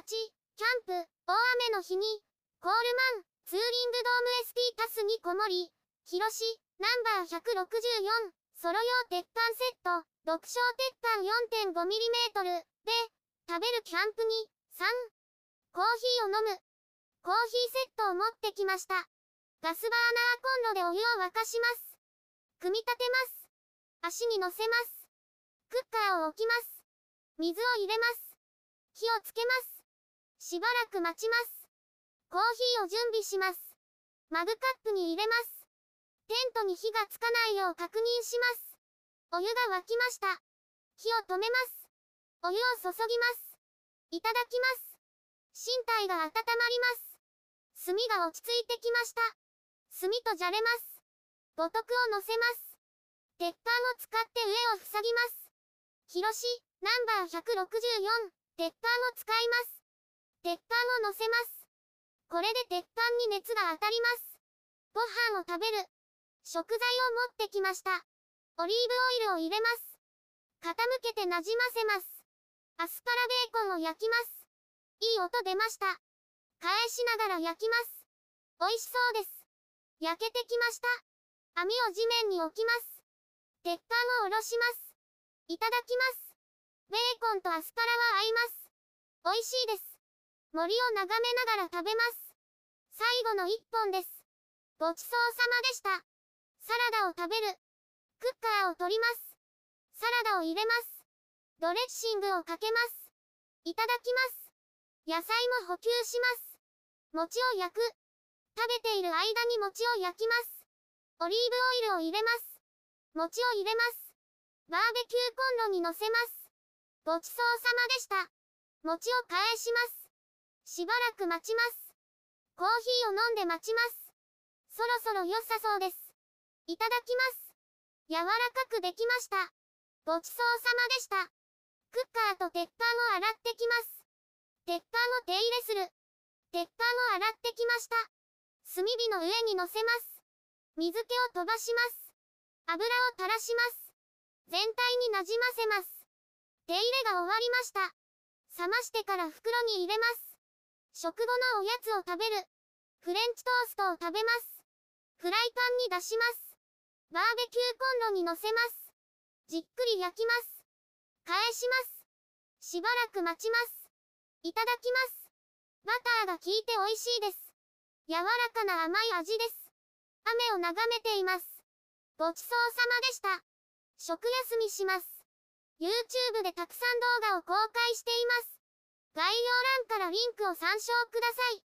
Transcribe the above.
8、キャンプ、大雨の日に、コールマン、ツーリングドーム ST タスにこもり、広し、ナンバー164、ソロ用鉄板セット、独小鉄板 4.5mm で、食べるキャンプに、3、コーヒーを飲む。コーヒーセットを持ってきました。ガスバーナーコンロでお湯を沸かします。組み立てます。足に乗せます。クッカーを置きます。水を入れます。火をつけます。しばらく待ちます。コーヒーを準備します。マグカップに入れます。テントに火がつかないよう確認します。お湯が沸きました。火を止めます。お湯を注ぎます。いただきます。身体が温まります。炭が落ち着いてきました。炭とじゃれます。五徳を乗せます。鉄板を使って上を塞ぎます。広し、ナンバー164、鉄板を使います。鉄板を乗せます。これで鉄板に熱が当たります。ご飯を食べる。食材を持ってきました。オリーブオイルを入れます。傾けてなじませます。アスパラベーコンを焼きます。いい音出ました。返しながら焼きます。美味しそうです。焼けてきました。網を地面に置きます。鉄板を下ろします。いただきます。ベーコンとアスパラは合います。美味しいです。森を眺めながら食べます。最後の一本です。ごちそうさまでした。サラダを食べる。クッカーを取ります。サラダを入れます。ドレッシングをかけます。いただきます。野菜も補給します。餅を焼く。食べている間に餅を焼きます。オリーブオイルを入れます。餅を入れます。バーベキューコンロに乗せます。ごちそうさまでした。餅を返します。しばらく待ちます。コーヒーを飲んで待ちます。そろそろ良さそうです。いただきます。柔らかくできました。ごちそうさまでした。クッカーと鉄板を洗ってきます。鉄板を手入れする。鉄板を洗ってきました。炭火の上に乗せます。水気を飛ばします。油を垂らします。全体になじませます。手入れが終わりました。冷ましてから袋に入れます。食後のおやつを食べる。フレンチトーストを食べます。フライパンに出します。バーベキューコンロに乗せます。じっくり焼きます。返します。しばらく待ちます。いただきます。バターが効いて美味しいです。柔らかな甘い味です。雨を眺めています。ごちそうさまでした。食休みします。YouTube でたくさん動画を公開しています。概要欄からリンクを参照ください。